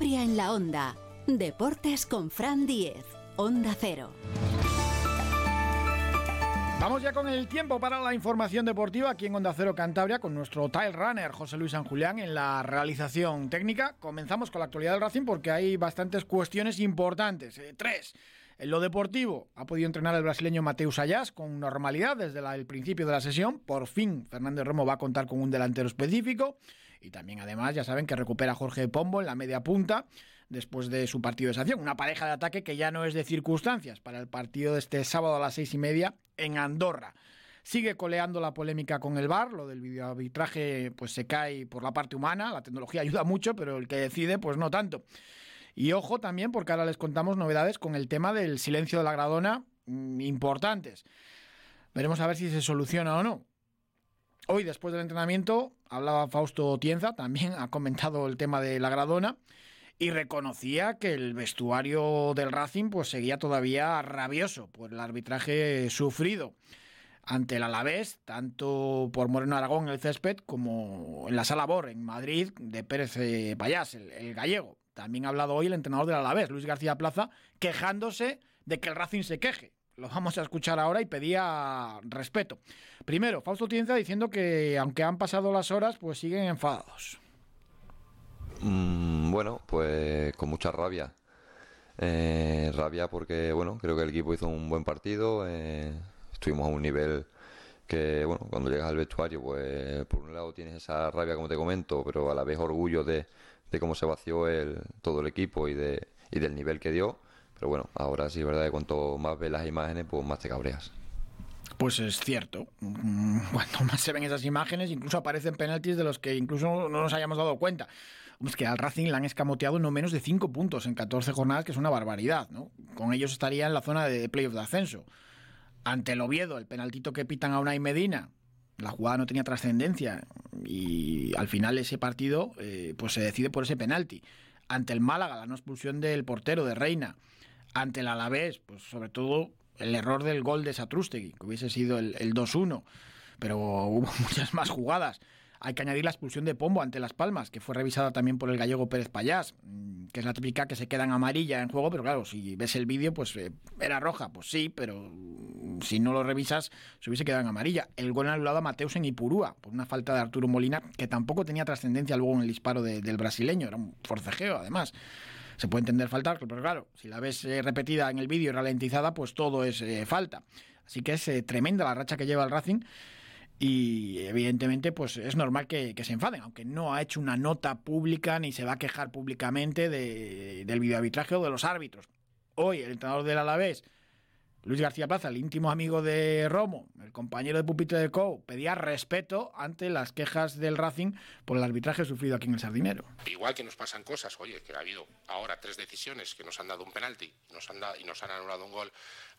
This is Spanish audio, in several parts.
Cantabria en la Onda. Deportes con Fran Diez. Onda Cero. Vamos ya con el tiempo para la información deportiva aquí en Onda Cero Cantabria con nuestro tile runner José Luis San Julián en la realización técnica. Comenzamos con la actualidad del Racing porque hay bastantes cuestiones importantes. Eh, tres. En lo deportivo, ha podido entrenar el brasileño Mateus Ayas con normalidad desde el principio de la sesión. Por fin, Fernández Romo va a contar con un delantero específico. Y también, además, ya saben que recupera a Jorge Pombo en la media punta después de su partido de sanción. Una pareja de ataque que ya no es de circunstancias para el partido de este sábado a las seis y media en Andorra. Sigue coleando la polémica con el VAR, lo del videoarbitraje pues se cae por la parte humana, la tecnología ayuda mucho, pero el que decide pues no tanto. Y ojo también, porque ahora les contamos novedades con el tema del silencio de la gradona mm, importantes. Veremos a ver si se soluciona o no. Hoy, después del entrenamiento, hablaba Fausto Tienza, también ha comentado el tema de la gradona y reconocía que el vestuario del Racing pues seguía todavía rabioso por el arbitraje sufrido ante el Alavés, tanto por Moreno Aragón en el césped como en la Sala Bor en Madrid de Pérez eh, Payás, el gallego. También ha hablado hoy el entrenador del Alavés, Luis García Plaza, quejándose de que el Racing se queje. Lo vamos a escuchar ahora y pedía respeto. Primero, Fausto Tienza diciendo que aunque han pasado las horas, pues siguen enfadados. Mm, bueno, pues con mucha rabia. Eh, rabia porque, bueno, creo que el equipo hizo un buen partido. Eh, estuvimos a un nivel que, bueno, cuando llegas al vestuario, pues por un lado tienes esa rabia, como te comento, pero a la vez orgullo de, de cómo se vació el, todo el equipo y, de, y del nivel que dio. Pero bueno, ahora sí es verdad que cuanto más ves las imágenes, pues más te cabreas. Pues es cierto. Mm, cuanto más se ven esas imágenes, incluso aparecen penaltis de los que incluso no nos hayamos dado cuenta. Es que al Racing le han escamoteado no menos de 5 puntos en 14 jornadas, que es una barbaridad. ¿no? Con ellos estaría en la zona de playoff de ascenso. Ante el Oviedo, el penaltito que pitan a Unai Medina, la jugada no tenía trascendencia y al final ese partido eh, pues se decide por ese penalti. Ante el Málaga, la no expulsión del portero de Reina. Ante el Alavés, pues sobre todo el error del gol de Satrústegui, que hubiese sido el, el 2-1. Pero hubo muchas más jugadas. Hay que añadir la expulsión de Pombo ante Las Palmas, que fue revisada también por el gallego Pérez Payás, mm, que es la típica que se queda en amarilla en juego, pero claro, si ves el vídeo, pues eh, era roja, pues sí, pero mm, si no lo revisas, se hubiese quedado en amarilla. El gol anulado a Mateus en Ipurúa, por una falta de Arturo Molina, que tampoco tenía trascendencia luego en el disparo del brasileño, era un forcejeo además se puede entender faltar, pero claro, si la ves eh, repetida en el vídeo y ralentizada, pues todo es eh, falta. Así que es tremenda la racha que lleva el Racing y evidentemente pues es normal que, se enfaden, aunque no ha hecho una nota pública ni se va a quejar públicamente de, del videoarbitraje o de los árbitros. Hoy el entrenador del Alavés, Luis García Plaza, el íntimo amigo de Romo, el compañero de pupitre de Co, pedía respeto ante las quejas del Racing por el arbitraje sufrido aquí en el Sardinero. Igual que nos pasan cosas, oye, que ha habido ahora tres decisiones que nos han dado un penalti nos han dado, y nos han anulado un gol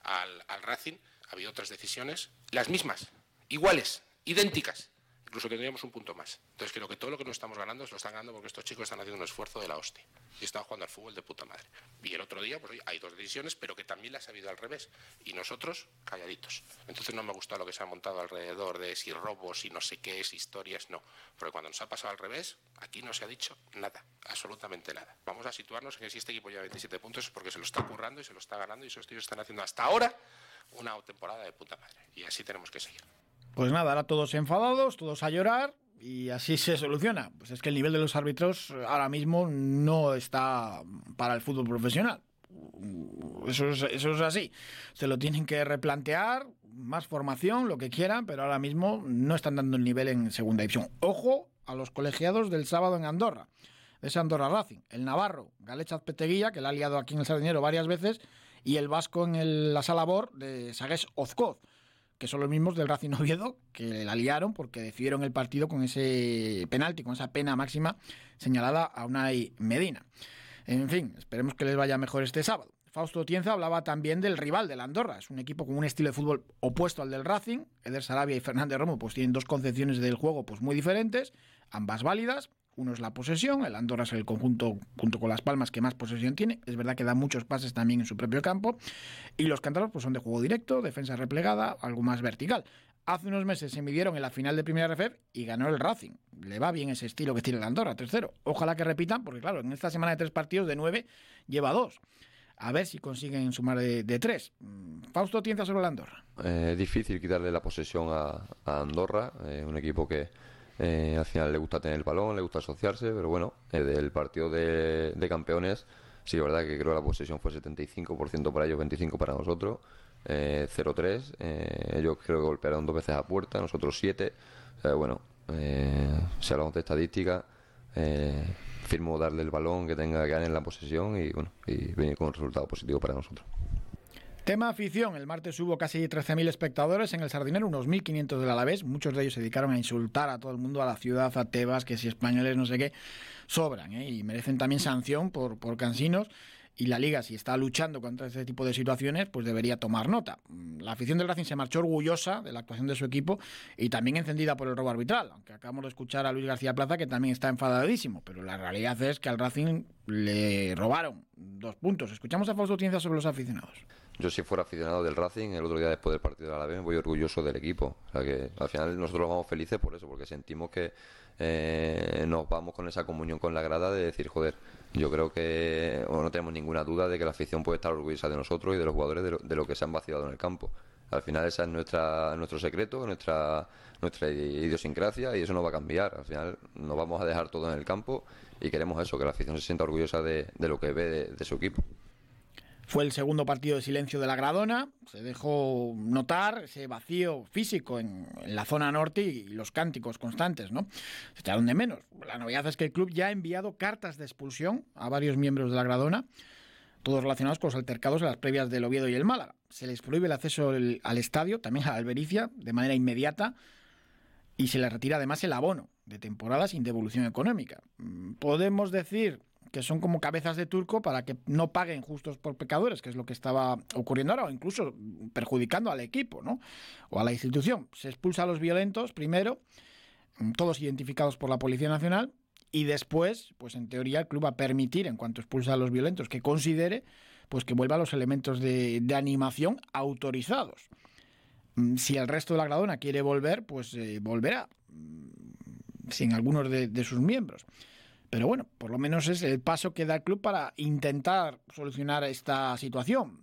al, al Racing, ha habido otras decisiones, las mismas, iguales, idénticas. Incluso tendríamos un punto más. Entonces creo que todo lo que nos estamos ganando se lo están ganando porque estos chicos están haciendo un esfuerzo de la hostia. Y están jugando al fútbol de puta madre. Y el otro día, pues hay dos decisiones, pero que también las ha habido al revés. Y nosotros, calladitos. Entonces no me ha gustado lo que se ha montado alrededor de si robos, y no sé qué es, historias, no. Porque cuando nos ha pasado al revés, aquí no se ha dicho nada, absolutamente nada. Vamos a situarnos en que si este equipo lleva 27 puntos es porque se lo está currando y se lo está ganando y esos tíos están haciendo hasta ahora una temporada de puta madre. Y así tenemos que seguir. Pues nada, ahora todos enfadados, todos a llorar y así se soluciona. Pues es que el nivel de los árbitros ahora mismo no está para el fútbol profesional. Eso es, así. Se lo tienen que replantear, más formación, lo que quieran, pero ahora mismo no están dando el nivel en segunda división. Ojo a los colegiados del sábado en Andorra. Es Andorra Racing, el Navarro, Galechaz Peteguilla, que le ha liado aquí en el Sardinero varias veces, y el Vasco en la Sala Bor de Sagués Ozcoz que son los mismos del Racing Oviedo, que la liaron porque decidieron el partido con ese penalti, con esa pena máxima señalada a Unai Medina. En fin, esperemos que les vaya mejor este sábado. Fausto Tienza hablaba también del rival del Andorra. Es un equipo con un estilo de fútbol opuesto al del Racing. Eder Sarabia y Fernández Romo pues tienen dos concepciones del juego pues muy diferentes, ambas válidas. Uno es la posesión, el Andorra es el conjunto junto con Las Palmas que más posesión tiene, es verdad que da muchos pases también en su propio campo, y los cántaros pues son de juego directo, defensa replegada, algo más vertical. Hace unos meses se midieron en la final de Primera RFF y ganó el Racing. Le va bien ese estilo que tiene el Andorra, tercero. Ojalá que repitan, porque claro, en esta semana de tres partidos de nueve lleva dos. A ver si consiguen sumar de, tres. Fausto Tienza sobre el Andorra. Es difícil quitarle la posesión a, Andorra, un equipo que eh, al final le gusta tener el balón, le gusta asociarse, pero bueno, eh, del partido de, campeones, sí, la verdad que creo que la posesión fue 75% para ellos, 25% para nosotros eh, 0-3. Eh, ellos creo que golpearon dos veces a puerta, nosotros siete. bueno, eh, si hablamos de estadística, eh, firmo darle el balón que tenga que ganar en la posesión y bueno, y venir con un resultado positivo para nosotros. Tema afición. El martes hubo casi 13.000 espectadores en el Sardinero, unos 1.500 del Alavés. Muchos de ellos se dedicaron a insultar a todo el mundo, a la ciudad, a Tebas, que si españoles, no sé qué, sobran. Y merecen también sanción por, por cansinos y la liga, si está luchando contra este tipo de situaciones, pues debería tomar nota. La afición del Racing se marchó orgullosa de la actuación de su equipo y también encendida por el robo arbitral, aunque acabamos de escuchar a Luis García Plaza que también está enfadadísimo, pero la realidad es que al Racing le robaron dos puntos. Escuchamos a Fausto Ciencia sobre los aficionados. Yo si fuera aficionado del Racing, el otro día después del partido de la vez voy orgulloso del equipo. O sea que al final nosotros vamos felices por eso, porque sentimos que eh, nos vamos con esa comunión con la grada de decir, joder, yo creo que no tenemos ninguna duda de que la afición puede estar orgullosa de nosotros y de los jugadores de lo, que se han vaciado en el campo. Al final esa es nuestra, nuestro secreto, nuestra, nuestra idiosincrasia y eso no va a cambiar. Al final nos vamos a dejar todo en el campo y queremos eso, que la afición se sienta orgullosa de, lo que ve de su equipo. Fue el segundo partido de silencio de la Gradona. Se dejó notar ese vacío físico en, la zona norte y los cánticos constantes, ¿no? Se echaron de menos. La novedad es que el club ya ha enviado cartas de expulsión a varios miembros de la Gradona, todos relacionados con los altercados en las previas del Oviedo y el Málaga. Se les prohíbe el acceso al estadio, también a la Albericia, de manera inmediata, y se les retira además el abono de temporada sin devolución económica. Mm, podemos decir que son como cabezas de turco para que no paguen justos por pecadores, que es lo que estaba ocurriendo ahora, o incluso perjudicando al equipo, ¿no? O a la institución. Se expulsa a los violentos primero, todos identificados por la Policía Nacional, y después, pues en teoría, el club va a permitir, en cuanto expulsa a los violentos, que considere pues que vuelva a los elementos de, animación autorizados. Mm, si el resto de la gradona quiere volver, pues eh, volverá, mm, sin algunos de sus miembros. Pero bueno, por lo menos es el paso que da el club para intentar solucionar esta situación.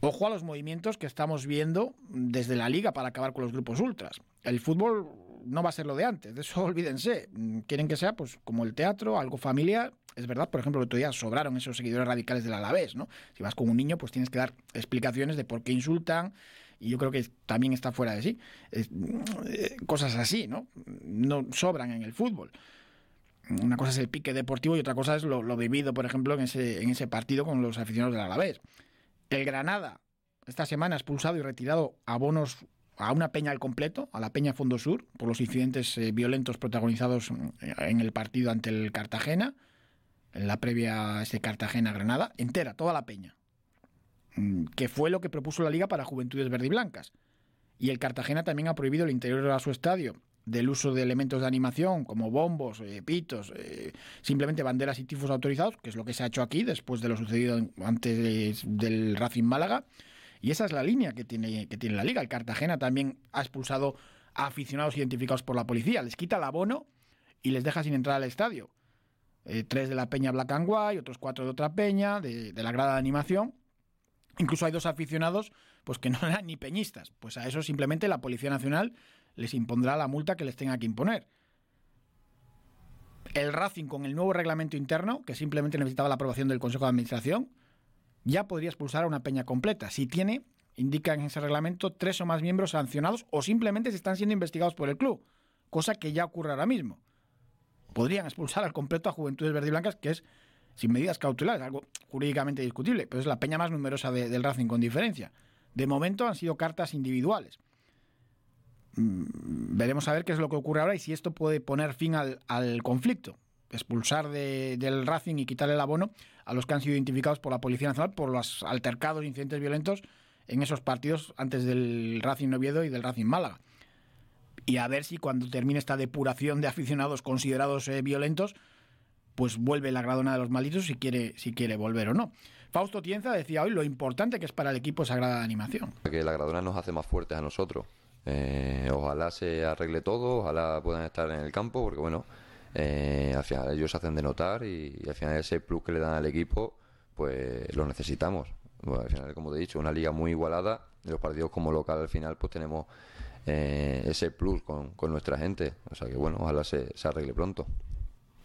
Ojo a los movimientos que estamos viendo desde la liga para acabar con los grupos ultras. El fútbol no va a ser lo de antes, de eso olvídense. Quieren que sea pues como el teatro, algo familiar. Es verdad, por ejemplo, el otro día sobraron esos seguidores radicales del Alavés, ¿no? Si vas con un niño, pues tienes que dar explicaciones de por qué insultan, y yo creo que también está fuera de sí. Eh, cosas así, ¿no? No sobran en el fútbol una cosa es el pique deportivo y otra cosa es lo, vivido, por ejemplo, en ese, en ese partido con los aficionados del Alavés. El Granada, esta semana ha expulsado y retirado abonos a una peña al completo, a la Peña Fondo Sur, por los incidentes eh, violentos protagonizados en el partido ante el Cartagena, en la previa a ese Cartagena-Granada, entera, toda la peña, mm, que fue lo que propuso la Liga para Juventudes Verde y Blancas. Y el Cartagena también ha prohibido el interior de su estadio del uso de elementos de animación como bombos, eh, pitos, eh, simplemente banderas y tifos autorizados, que es lo que se ha hecho aquí después de lo sucedido antes del Racing Málaga. Y esa es la línea que tiene, que tiene la liga. El Cartagena también ha expulsado a aficionados identificados por la policía. Les quita el abono y les deja sin entrar al estadio. Eh, tres de la peña Black and White, otros cuatro de otra peña, de, de la grada de animación. Incluso hay dos aficionados pues que no eran ni peñistas. Pues a eso simplemente la Policía Nacional les impondrá la multa que les tenga que imponer. El Racing, con el nuevo reglamento interno, que simplemente necesitaba la aprobación del Consejo de Administración, ya podría expulsar a una peña completa. Si tiene, indica en ese reglamento, tres o más miembros sancionados o simplemente se están siendo investigados por el club, cosa que ya ocurre ahora mismo. Podrían expulsar al completo a Juventudes Verde y Blancas, que es sin medidas cautelares, algo jurídicamente discutible, pero es la peña más numerosa del Racing con diferencia. De momento han sido cartas individuales. Mm, veremos a ver qué es lo que ocurre ahora y si esto puede poner fin al, conflicto. Expulsar del Racing y quitarle el abono a los que han sido identificados por la Policía Nacional por los altercados, incidentes violentos en esos partidos antes del Racing Noviedo y del Racing Málaga. Y a ver si cuando termine esta depuración de aficionados considerados eh, violentos, pues vuelve la gradona de los malditos si quiere, si quiere volver o no. Fausto Tienza decía hoy lo importante que es para el equipo esa grada de animación. Que la gradona nos hace más fuertes a nosotros. Eh, ojalá se arregle todo, ojalá puedan estar en el campo, porque bueno, eh, al final ellos se hacen de notar y, al final ese plus que le dan al equipo, pues lo necesitamos. al final, como te he dicho, una liga muy igualada, y los partidos como local al final pues tenemos eh, ese plus con, con, nuestra gente. O sea que bueno, ojalá se, se arregle pronto.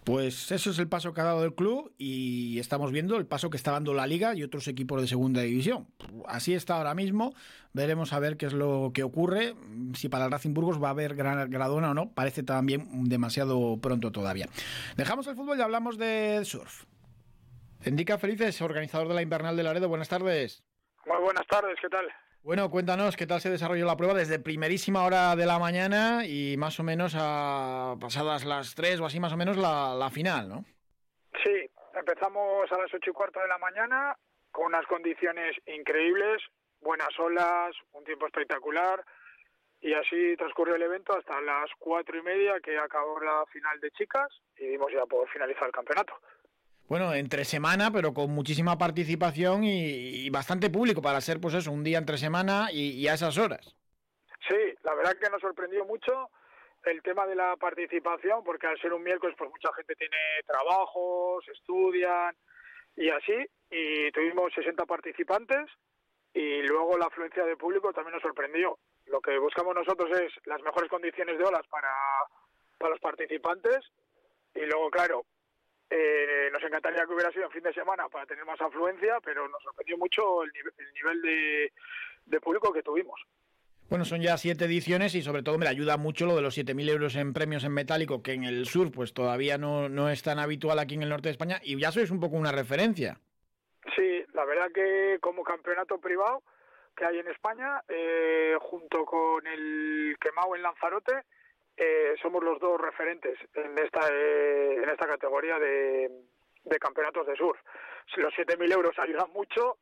Pues eso es el paso que ha dado el club y estamos viendo el paso que está dando la liga y otros equipos de segunda división. Así está ahora mismo. Veremos a ver qué es lo que ocurre. Si para el Racing Burgos va a haber gran gradona o no, parece también demasiado pronto todavía. Dejamos el fútbol y hablamos de surf. Endica Felices, organizador de la Invernal de Laredo. Buenas tardes. Muy buenas tardes, ¿qué tal? Bueno, cuéntanos qué tal se desarrolló la prueba desde primerísima hora de la mañana y más o menos a pasadas las tres o así más o menos la, final, ¿no? Sí, empezamos a las ocho y cuarto de la mañana con unas condiciones increíbles, buenas olas, un tiempo espectacular y así transcurrió el evento hasta las cuatro y media que acabó la final de chicas y dimos ya por finalizar el campeonato. Bueno, entre semana, pero con muchísima participación y, bastante público para ser, pues eso, un día entre semana y, a esas horas. Sí, la verdad que nos sorprendió mucho el tema de la participación, porque al ser un miércoles, pues mucha gente tiene trabajos, estudian y así, y tuvimos 60 participantes y luego la afluencia de público también nos sorprendió. Lo que buscamos nosotros es las mejores condiciones de olas para, para los participantes y luego, claro, eh, nos encantaría que hubiera sido en fin de semana para tener más afluencia, pero nos sorprendió mucho el, nivel de, público que tuvimos. Bueno, son ya siete ediciones y sobre todo me ayuda mucho lo de los 7.000 euros en premios en metálico, que en el sur pues todavía no, no es tan habitual aquí en el norte de España y ya sois un poco una referencia. Sí, la verdad que como campeonato privado que hay en España, eh, junto con el quemado en Lanzarote, eh, somos los dos referentes en esta, eh, en esta categoría de, campeonatos de surf. Los 7.000 euros ayudan mucho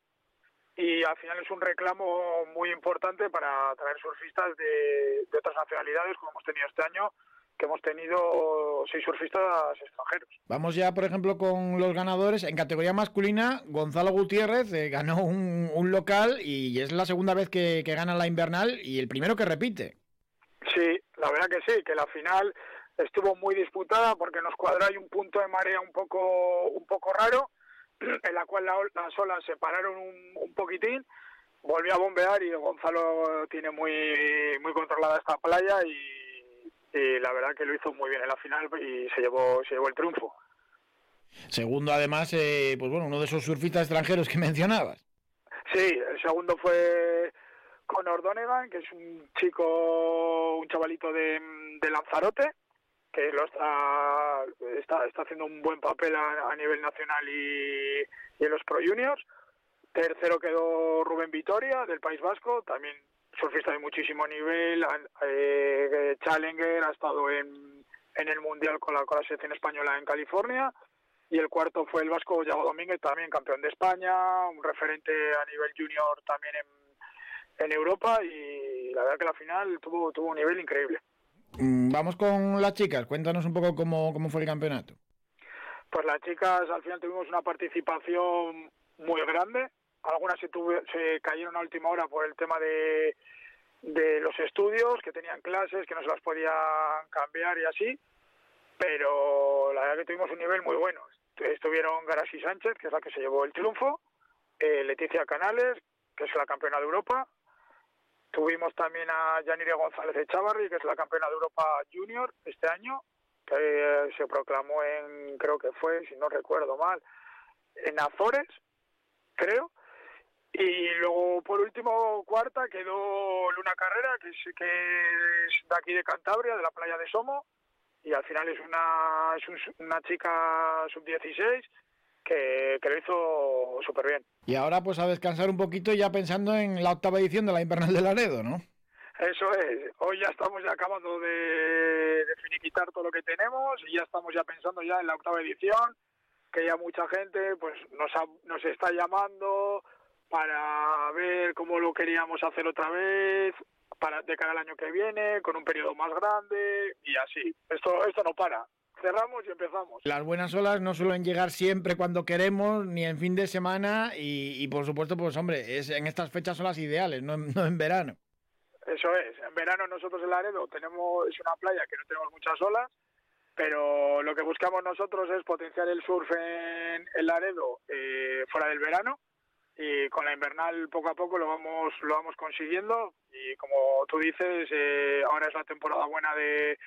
y al final es un reclamo muy importante para traer surfistas de, otras nacionalidades, como hemos tenido este año, que hemos tenido seis surfistas extranjeros. Vamos ya, por ejemplo, con los ganadores. En categoría masculina, Gonzalo Gutiérrez eh, ganó un, un, local y es la segunda vez que, que gana la invernal y el primero que repite. Sí, la verdad que sí, que la final estuvo muy disputada porque nos cuadró ahí un punto de marea un poco un poco raro, en la cual las olas se pararon un, poquitín, volvió a bombear y Gonzalo tiene muy muy controlada esta playa y, la verdad que lo hizo muy bien en la final y se llevó se llevó el triunfo. Segundo, además, eh, pues bueno, uno de esos surfistas extranjeros que mencionabas. Sí, el segundo fue Conor Donegan, que es un chico, un chavalito de, Lanzarote, que lo está, está, haciendo un buen papel a, nivel nacional y, en los Pro Juniors. Tercero quedó Rubén Vitoria, del País Vasco, también surfista de muchísimo nivel, eh, Challenger, ha estado en, en el Mundial con la, con la selección española en California. Y el cuarto fue el vasco Yago Domínguez, también campeón de España, un referente a nivel junior también en en Europa y la verdad que la final tuvo, tuvo un nivel increíble. Mm, vamos con las chicas, cuéntanos un poco cómo, cómo fue el campeonato. Pues las chicas al final tuvimos una participación muy grande, algunas se, se cayeron a última hora por el tema de, de los estudios, que tenían clases, que no se las podían cambiar y así, pero la verdad que tuvimos un nivel muy bueno. Estuvieron Garasi Sánchez, que es la que se llevó el triunfo, eh, Leticia Canales, que es la campeona de Europa, Tuvimos también a Yanire González de Chavarri, que es la campeona de Europa Junior este año, que eh, se proclamó en, creo que fue, si no recuerdo mal, en Azores, creo. Y luego, por último, cuarta, quedó Luna Carrera, que es, que es de aquí de Cantabria, de la playa de Somo, y al final es una, es una chica sub-16 que, lo hizo súper bien. Y ahora pues a descansar un poquito ya pensando en la octava edición de la Invernal de Laredo, ¿no? Eso es, hoy ya estamos ya acabando de, finiquitar todo lo que tenemos y ya estamos ya pensando ya en la octava edición, que ya mucha gente pues nos, nos está llamando para ver cómo lo queríamos hacer otra vez, para de cara al año que viene, con un periodo más grande y así. Esto, esto no para cerramos y empezamos. Las buenas olas no suelen llegar siempre cuando queremos, ni en fin de semana, y, por supuesto, pues hombre, es, en estas fechas son las ideales, no, no en verano. Eso es, en verano nosotros en Laredo tenemos, es una playa que no tenemos muchas olas, pero lo que buscamos nosotros es potenciar el surf en, Laredo eh, fuera del verano y con la invernal poco a poco lo vamos lo vamos consiguiendo y como tú dices eh, ahora es la temporada buena de,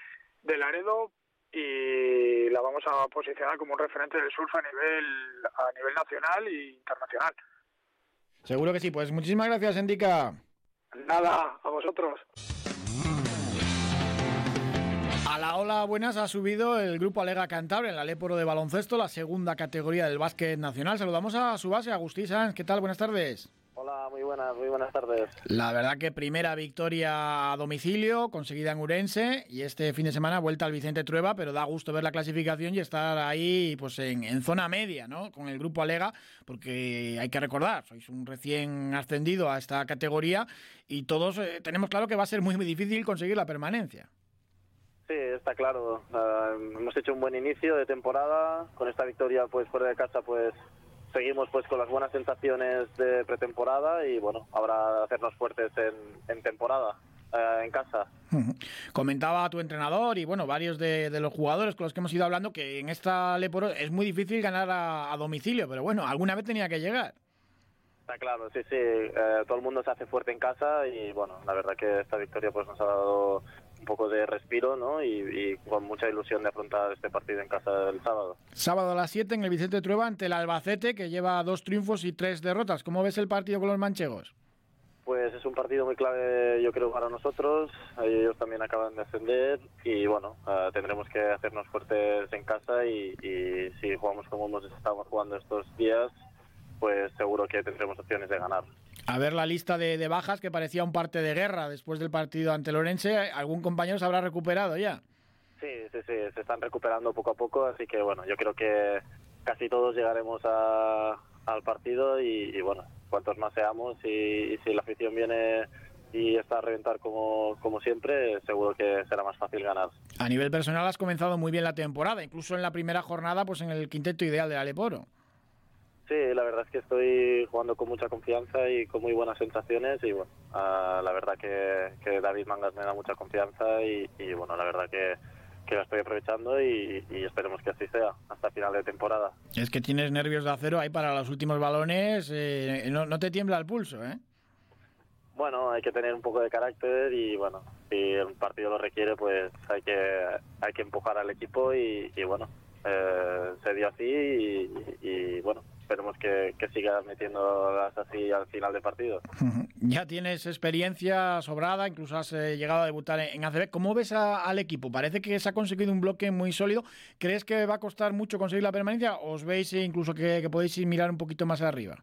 de Laredo y la vamos a posicionar como un referente del surf a nivel a nivel nacional e internacional. Seguro que sí, pues muchísimas gracias, Endica. Nada, a vosotros. A la ola buenas ha subido el grupo Alega Cantabria en la Leporo de baloncesto, la segunda categoría del básquet nacional. Saludamos a su base, Agustín Sanz. ¿Qué tal? Buenas tardes. Hola, muy buenas, muy buenas tardes. La verdad que primera victoria a domicilio, conseguida en Urense, y este fin de semana vuelta al Vicente Trueba, pero da gusto ver la clasificación y estar ahí pues en, zona media, ¿no? Con el grupo Alega, porque hay que recordar, sois un recién ascendido a esta categoría y todos eh, tenemos claro que va a ser muy, muy difícil conseguir la permanencia. Sí, está claro. Ah, hemos hecho un buen inicio de temporada. Con esta victoria, pues fuera de casa, pues seguimos pues con las buenas sensaciones de pretemporada y bueno, ahora hacernos fuertes en, temporada. Eh, en casa. Comentaba tu entrenador y bueno, varios de, los jugadores con los que hemos ido hablando que en esta Leporo es muy difícil ganar a, domicilio, pero bueno, alguna vez tenía que llegar. Está claro, sí, sí, eh, todo el mundo se hace fuerte en casa y bueno, la verdad que esta victoria pues nos ha dado un poco de respiro ¿no? Y, con mucha ilusión de afrontar este partido en casa el sábado. Sábado a las 7 en el Vicente Trueba ante el Albacete, que lleva dos triunfos y tres derrotas. ¿Cómo ves el partido con los manchegos? Pues es un partido muy clave, yo creo, para nosotros. Ellos también acaban de ascender y bueno, eh, tendremos que hacernos fuertes en casa y, y si jugamos como hemos estado jugando estos días, pues seguro que tendremos opciones de ganar. A ver la lista de, bajas que parecía un parte de guerra después del partido ante Lorense. ¿Algún compañero se habrá recuperado ya? Sí, sí, sí, se están recuperando poco a poco, así que bueno, yo creo que casi todos llegaremos al partido y, bueno, cuantos más seamos y, si la afición viene y está a reventar como, como siempre, seguro que será más fácil ganar. A nivel personal has comenzado muy bien la temporada, incluso en la primera jornada pues en el quinteto ideal del Aleporo. Sí, la verdad es que estoy jugando con mucha confianza y con muy buenas sensaciones y bueno, la verdad que, David Mangas me da mucha confianza y, bueno, la verdad que, que la estoy aprovechando y, esperemos que así sea hasta final de temporada. Es que tienes nervios de acero ahí para los últimos balones, eh, no, no, te tiembla el pulso, ¿eh? Bueno, hay que tener un poco de carácter y bueno, si el partido lo requiere, pues hay que, hay que empujar al equipo y, bueno, eh, se dio así y bueno, esperemos que, que siga metiéndolas así al final del partido. Ya tienes experiencia sobrada, incluso has eh, llegado a debutar en, ACB. ¿Cómo ves al equipo? Parece que se ha conseguido un bloque muy sólido. ¿Crees que va a costar mucho conseguir la permanencia? ¿O ¿Os veis incluso que, que podéis mirar un poquito más arriba?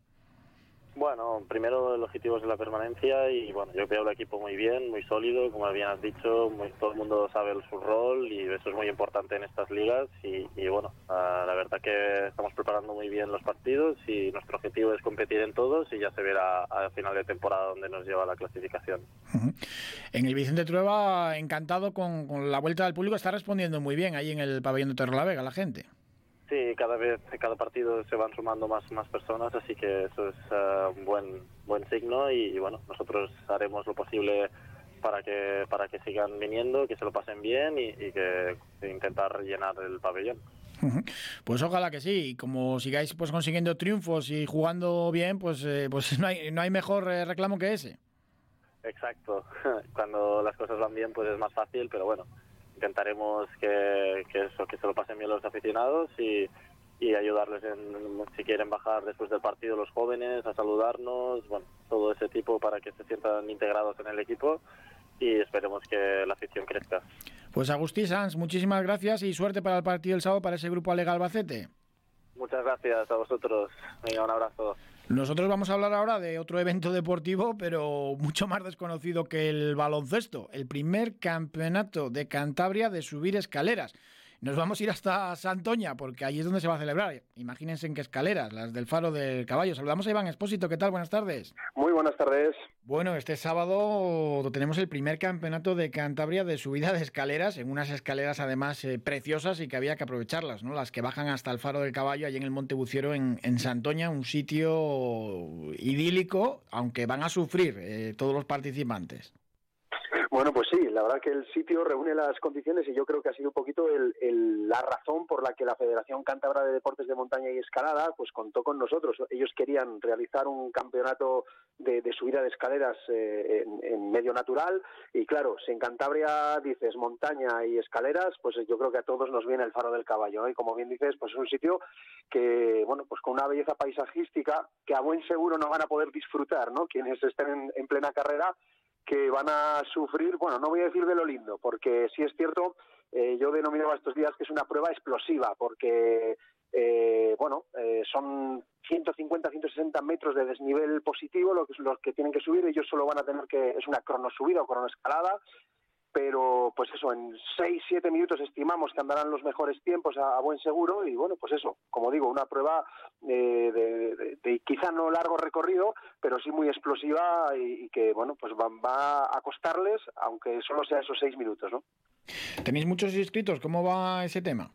Bueno, primero el objetivo es la permanencia y bueno, yo veo el equipo muy bien, muy sólido, como bien has dicho, todo el mundo sabe su rol y eso es muy importante en estas ligas y, bueno, ah, la verdad que estamos preparando muy bien los partidos y nuestro objetivo es competir en todos y ya se verá al final de temporada dónde nos lleva la clasificación. En el Vicente Trueba, encantado con, la vuelta del público, está respondiendo muy bien ahí en el pabellón de Vega la gente. Sí, cada vez, cada partido se van sumando más, más personas, así que eso es eh, un buen, buen signo y, bueno, nosotros haremos lo posible para que, para que sigan viniendo, que se lo pasen bien y, que intentar llenar el pabellón. Pues ojalá que sí, y como sigáis pues consiguiendo triunfos y jugando bien, pues, eh, pues no, hay, no hay mejor eh, reclamo que ese. Exacto, cuando las cosas van bien pues es más fácil, pero bueno, intentaremos que, eso, que se lo pasen bien los aficionados y, ayudarles en, si quieren bajar después del partido los jóvenes a saludarnos, bueno, todo ese tipo para que se sientan integrados en el equipo y esperemos que la afición crezca. Pues Agustín Sanz, muchísimas gracias y suerte para el partido del sábado para ese grupo Alega Albacete. Muchas gracias a vosotros. un abrazo. Nosotros vamos a hablar ahora de otro evento deportivo, pero mucho más desconocido que el baloncesto, el primer campeonato de Cantabria de subir escaleras. Nos vamos a ir hasta Santoña, porque allí es donde se va a celebrar. Imagínense en qué escaleras, las del Faro del Caballo. Saludamos a Iván Espósito. ¿Qué tal? Buenas tardes. Muy buenas tardes. Bueno, este sábado tenemos el primer campeonato de Cantabria de subida de escaleras, en unas escaleras además eh, preciosas y que había que aprovecharlas, ¿no? Las que bajan hasta el Faro del Caballo, allí en el Monte Buciero, en, Santoña, un sitio idílico, aunque van a sufrir eh, todos los participantes. Bueno, pues sí, la verdad que el sitio reúne las condiciones y yo creo que ha sido un poquito la razón por la que la Federación Cántabra de Deportes de Montaña y Escalada pues contó con nosotros. Ellos querían realizar un campeonato de, subida de escaleras eh, en, medio natural y claro, si en Cantabria dices montaña y escaleras, pues yo creo que a todos nos viene el faro del caballo. Y como bien dices, pues es un sitio que, bueno, pues con una belleza paisajística que a buen seguro no van a poder disfrutar, ¿no? Quienes estén en plena carrera que van a sufrir, bueno, no voy a decir de lo lindo, porque sí es cierto, eh, yo denominaba estos días que es una prueba explosiva, porque, eh, bueno, eh, son 150, 160 metros de desnivel positivo lo que, los que tienen que subir, ellos solo van a tener que, es una cronosubida o cronoescalada, pero pues eso, en 6, 7 minutos estimamos que andarán los mejores tiempos a, buen seguro y bueno, pues eso, como digo, una prueba de, quizá no largo recorrido, pero sí muy explosiva y, que bueno, pues va, va, a costarles, aunque solo sea esos 6 minutos, ¿no? ¿Tenéis muchos inscritos? ¿Cómo va ese tema?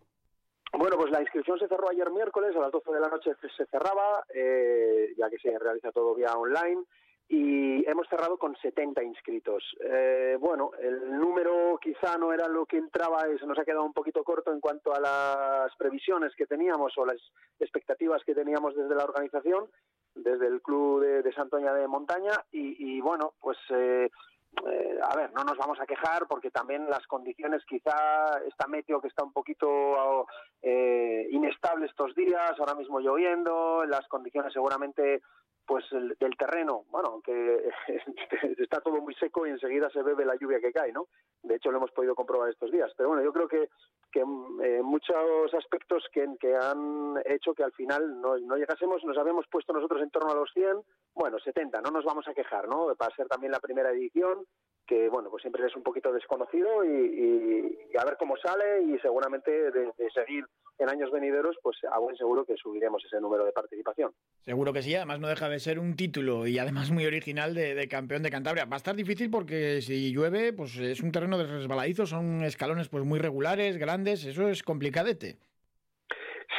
Bueno, pues la inscripción se cerró ayer miércoles, a las 12 de la noche se cerraba, eh, ya que se realiza todo vía online y hemos cerrado con 70 inscritos. Eh, bueno, el número quizá no era lo que entraba y se nos ha quedado un poquito corto en cuanto a las previsiones que teníamos o las expectativas que teníamos desde la organización, desde el Club de, Santoña de Montaña y, bueno, pues... Eh, eh, a ver, no nos vamos a quejar porque también las condiciones, quizá esta meteo que está un poquito inestable estos días, ahora mismo lloviendo, las condiciones seguramente pues el, del terreno, bueno, aunque está todo muy seco y enseguida se bebe la lluvia que cae, ¿no? De hecho lo hemos podido comprobar estos días. Pero bueno, yo creo que, que eh, muchos aspectos que, que, han hecho que al final no, no, llegásemos, nos habíamos puesto nosotros en torno a los 100, bueno, 70, no nos vamos a quejar, ¿no? Para ser también la primera edición, que bueno, pues siempre es un poquito desconocido y, a ver cómo sale y seguramente de, seguir en años venideros, pues a buen seguro que subiremos ese número de participación. Seguro que sí, además no deja de ser un título y además muy original de, campeón de Cantabria. Va a estar difícil porque si llueve, pues es un terreno de resbaladizo, son escalones pues muy regulares, grandes, eso es complicadete.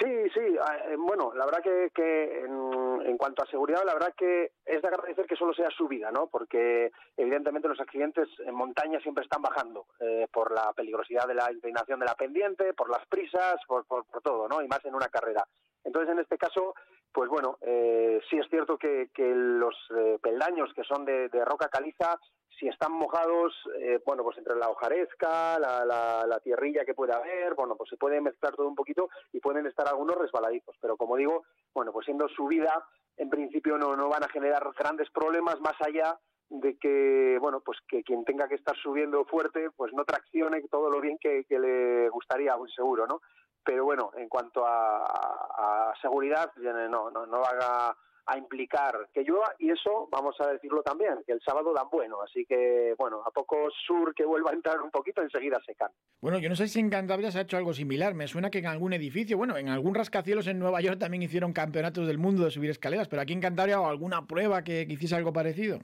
Sí, sí, eh, bueno, la verdad que, en, cuanto a seguridad, la verdad que es de agradecer que solo sea subida, ¿no? Porque evidentemente los accidentes en montaña siempre están bajando eh, por la peligrosidad de la inclinación de la pendiente, por las prisas, por, por, todo, ¿no? Y más en una carrera. Entonces, en este caso, pues bueno, eh, sí es cierto que, los peldaños que son de, de roca caliza si están mojados, eh, bueno, pues entre la hojaresca, la, la, tierrilla que puede haber, bueno, pues se puede mezclar todo un poquito y pueden estar algunos resbaladizos. Pero como digo, bueno, pues siendo subida, en principio no, no van a generar grandes problemas más allá de que, bueno, pues que quien tenga que estar subiendo fuerte, pues no traccione todo lo bien que, le gustaría, seguro, ¿no? Pero bueno, en cuanto a, a seguridad, no, no, no haga a implicar que llueva y eso vamos a decirlo también, que el sábado dan bueno, así que bueno, a poco sur que vuelva a entrar un poquito enseguida secan. Bueno, yo no sé si en Cantabria se ha hecho algo similar, me suena que en algún edificio, bueno, en algún rascacielos en Nueva York también hicieron campeonatos del mundo de subir escaleras, pero aquí en Cantabria o alguna prueba que, que hiciese algo parecido.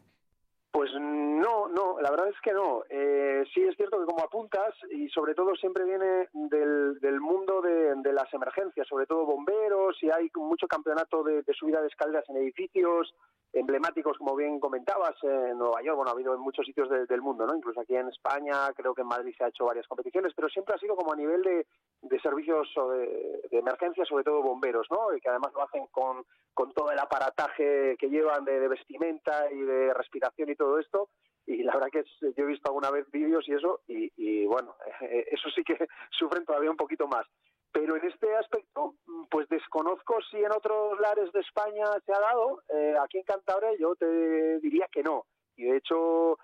Pues no, la verdad es que no. Eh, sí es cierto que como apuntas, y sobre todo siempre viene del, mundo de, las emergencias, sobre todo bomberos, y hay mucho campeonato de, de subida de escaleras en edificios, emblemáticos, como bien comentabas, en Nueva York, bueno, ha habido en muchos sitios del mundo, ¿no? Incluso aquí en España, creo que en Madrid se ha hecho varias competiciones, pero siempre ha sido como a nivel de, de servicios o de, de emergencia, sobre todo bomberos, ¿no? Y que además lo hacen con todo el aparataje que llevan de, vestimenta y de respiración y todo esto. Y la verdad que yo he visto alguna vez vídeos y eso, y, y bueno, eso sí que sufren todavía un poquito más. Pero en este aspecto, pues desconozco si en otros lares de España se ha dado. Eh, aquí en Cantabria yo te diría que no. Y de hecho, eh,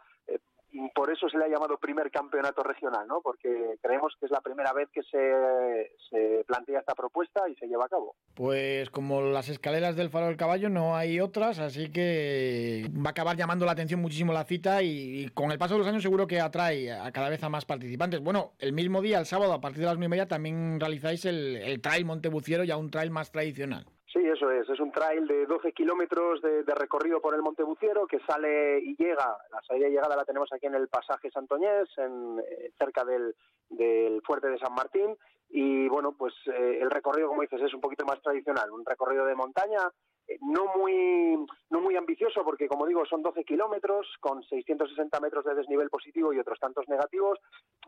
por eso se le ha llamado primer campeonato regional, ¿no? Porque creemos que es la primera vez que se, se plantea esta propuesta y se lleva a cabo. Pues como las escaleras del Faro del Caballo no hay otras, así que va a acabar llamando la atención muchísimo la cita y, con el paso de los años seguro que atrae a cada vez a más participantes. Bueno, el mismo día, el sábado, a partir de las 9 y media, también realizáis el, trail Montebuciero, ya un trail más tradicional. Sí, eso es. Es un trail de 12 kilómetros de, recorrido por el Monte Buciero que sale y llega. La salida y llegada la tenemos aquí en el pasaje Santoñés, en, eh, cerca del fuerte de San Martín. Y bueno, pues eh, el recorrido, como dices, es un poquito más tradicional. Un recorrido de montaña eh, no muy no muy ambicioso porque como digo son 12 kilómetros con 660 metros de desnivel positivo y otros tantos negativos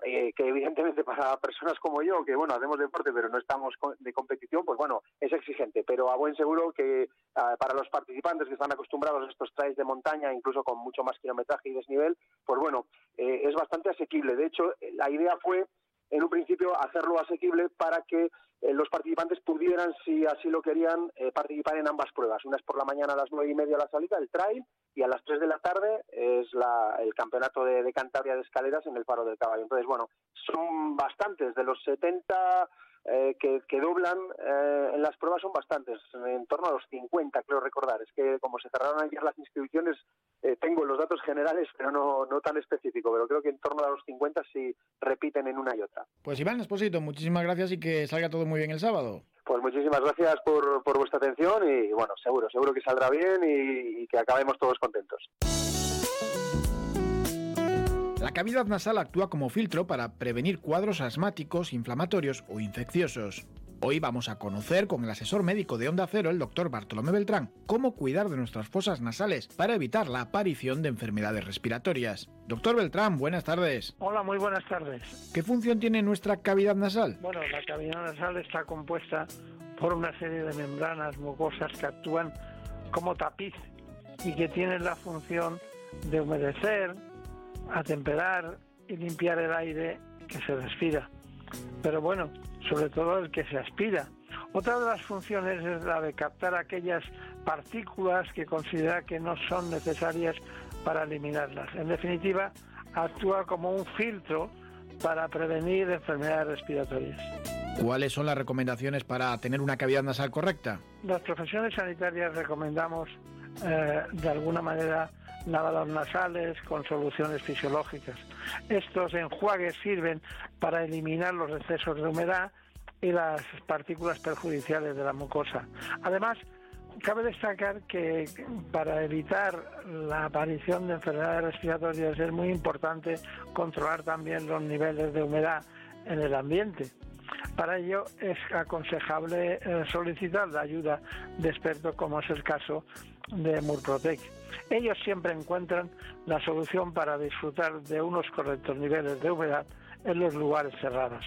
eh, que evidentemente para personas como yo que bueno hacemos deporte pero no estamos de competición pues bueno es exigente pero a buen seguro que ah, para los participantes que están acostumbrados a estos trails de montaña incluso con mucho más kilometraje y desnivel pues bueno eh, es bastante asequible de hecho la idea fue en un principio hacerlo asequible para que eh, los participantes pudieran, si así lo querían, eh, participar en ambas pruebas. Una es por la mañana a las nueve y media la salida, el trail, y a las tres de la tarde es la, el campeonato de, Cantabria de escaleras en el Faro del Caballo. Entonces, bueno, son bastantes, de los 70 eh, que, doblan eh, en las pruebas son bastantes, en torno a los 50, creo recordar. Es que como se cerraron ayer las inscripciones, eh, tengo los datos generales, pero no, no tan específico, pero creo que en torno a los 50 sí repiten en una y otra. Pues Iván Esposito, muchísimas gracias y que salga todo muy bien el sábado. Pues muchísimas gracias por, por vuestra atención y bueno, seguro, seguro que saldrá bien y que acabemos todos contentos. La cavidad nasal actúa como filtro para prevenir cuadros asmáticos, inflamatorios o infecciosos. Hoy vamos a conocer con el asesor médico de Onda Cero, el doctor Bartolomé Beltrán, cómo cuidar de nuestras fosas nasales para evitar la aparición de enfermedades respiratorias. Doctor Beltrán, buenas tardes. Hola, muy buenas tardes. ¿Qué función tiene nuestra cavidad nasal? Bueno, la cavidad nasal está compuesta por una serie de membranas mucosas que actúan como tapiz y que tienen la función de humedecer, atemperar y limpiar el aire que se respira. Pero bueno, sobre todo el que se aspira. Otra de las funciones es la de captar aquellas partículas que considera que no son necesarias para eliminarlas. En definitiva, actúa como un filtro para prevenir enfermedades respiratorias. ¿Cuáles son las recomendaciones para tener una cavidad nasal correcta? Las profesiones sanitarias recomendamos eh, de alguna manera lavados nasales con soluciones fisiológicas. Estos enjuagues sirven para eliminar los excesos de humedad y las partículas perjudiciales de la mucosa. Además, cabe destacar que para evitar la aparición de enfermedades respiratorias es muy importante controlar también los niveles de humedad en el ambiente. Para ello es aconsejable eh, solicitar la ayuda de expertos como es el caso de Murprotec. Ellos siempre encuentran la solución para disfrutar de unos correctos niveles de humedad en los lugares cerrados.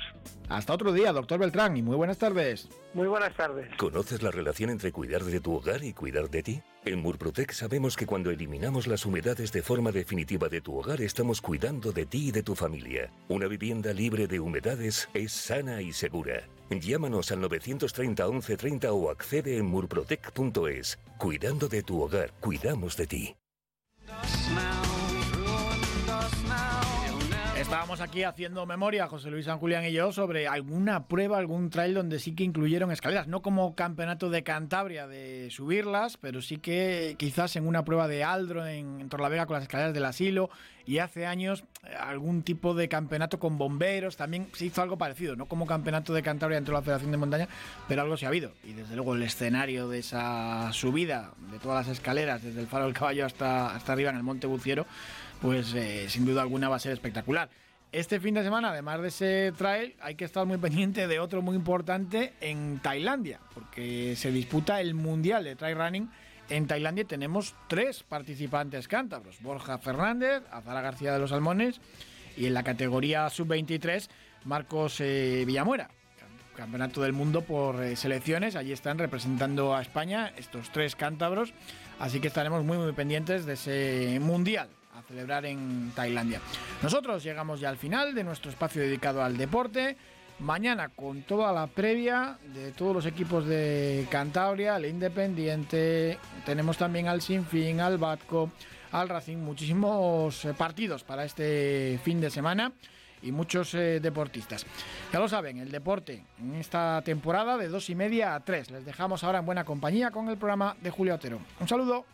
Hasta otro día, doctor Beltrán, y muy buenas tardes. Muy buenas tardes. ¿Conoces la relación entre cuidar de tu hogar y cuidar de ti? En Murprotec sabemos que cuando eliminamos las humedades de forma definitiva de tu hogar, estamos cuidando de ti y de tu familia. Una vivienda libre de humedades es sana y segura. Llámanos al 930 1130 o accede en murprotec.es. Cuidando de tu hogar, cuidamos de ti. Estábamos aquí haciendo memoria, José Luis San Julián y yo, sobre alguna prueba, algún trail donde sí que incluyeron escaleras. No como campeonato de Cantabria de subirlas, pero sí que quizás en una prueba de Aldro en, Torlavega con las escaleras del asilo. Y hace años eh, algún tipo de campeonato con bomberos. También se hizo algo parecido, no como campeonato de Cantabria dentro de la Federación de Montaña, pero algo se ha habido. Y desde luego el escenario de esa subida de todas las escaleras, desde el Faro del Caballo hasta, hasta arriba en el Monte Buciero pues eh, sin duda alguna va a ser espectacular. Este fin de semana, además de ese trail, hay que estar muy pendiente de otro muy importante en Tailandia, porque se disputa el Mundial de Trail Running. En Tailandia tenemos tres participantes cántabros, Borja Fernández, Azara García de los Salmones y en la categoría sub-23 Marcos eh, Villamuera. Campeonato del Mundo por eh, selecciones, allí están representando a España estos tres cántabros, así que estaremos muy muy pendientes de ese Mundial a celebrar en Tailandia. Nosotros llegamos ya al final de nuestro espacio dedicado al deporte. Mañana con toda la previa de todos los equipos de Cantabria, el Independiente, tenemos también al Sinfín, al Batco, al Racing, muchísimos eh, partidos para este fin de semana y muchos eh, deportistas. Ya lo saben, el deporte en esta temporada de dos y media a tres. Les dejamos ahora en buena compañía con el programa de Julio Otero. Un saludo.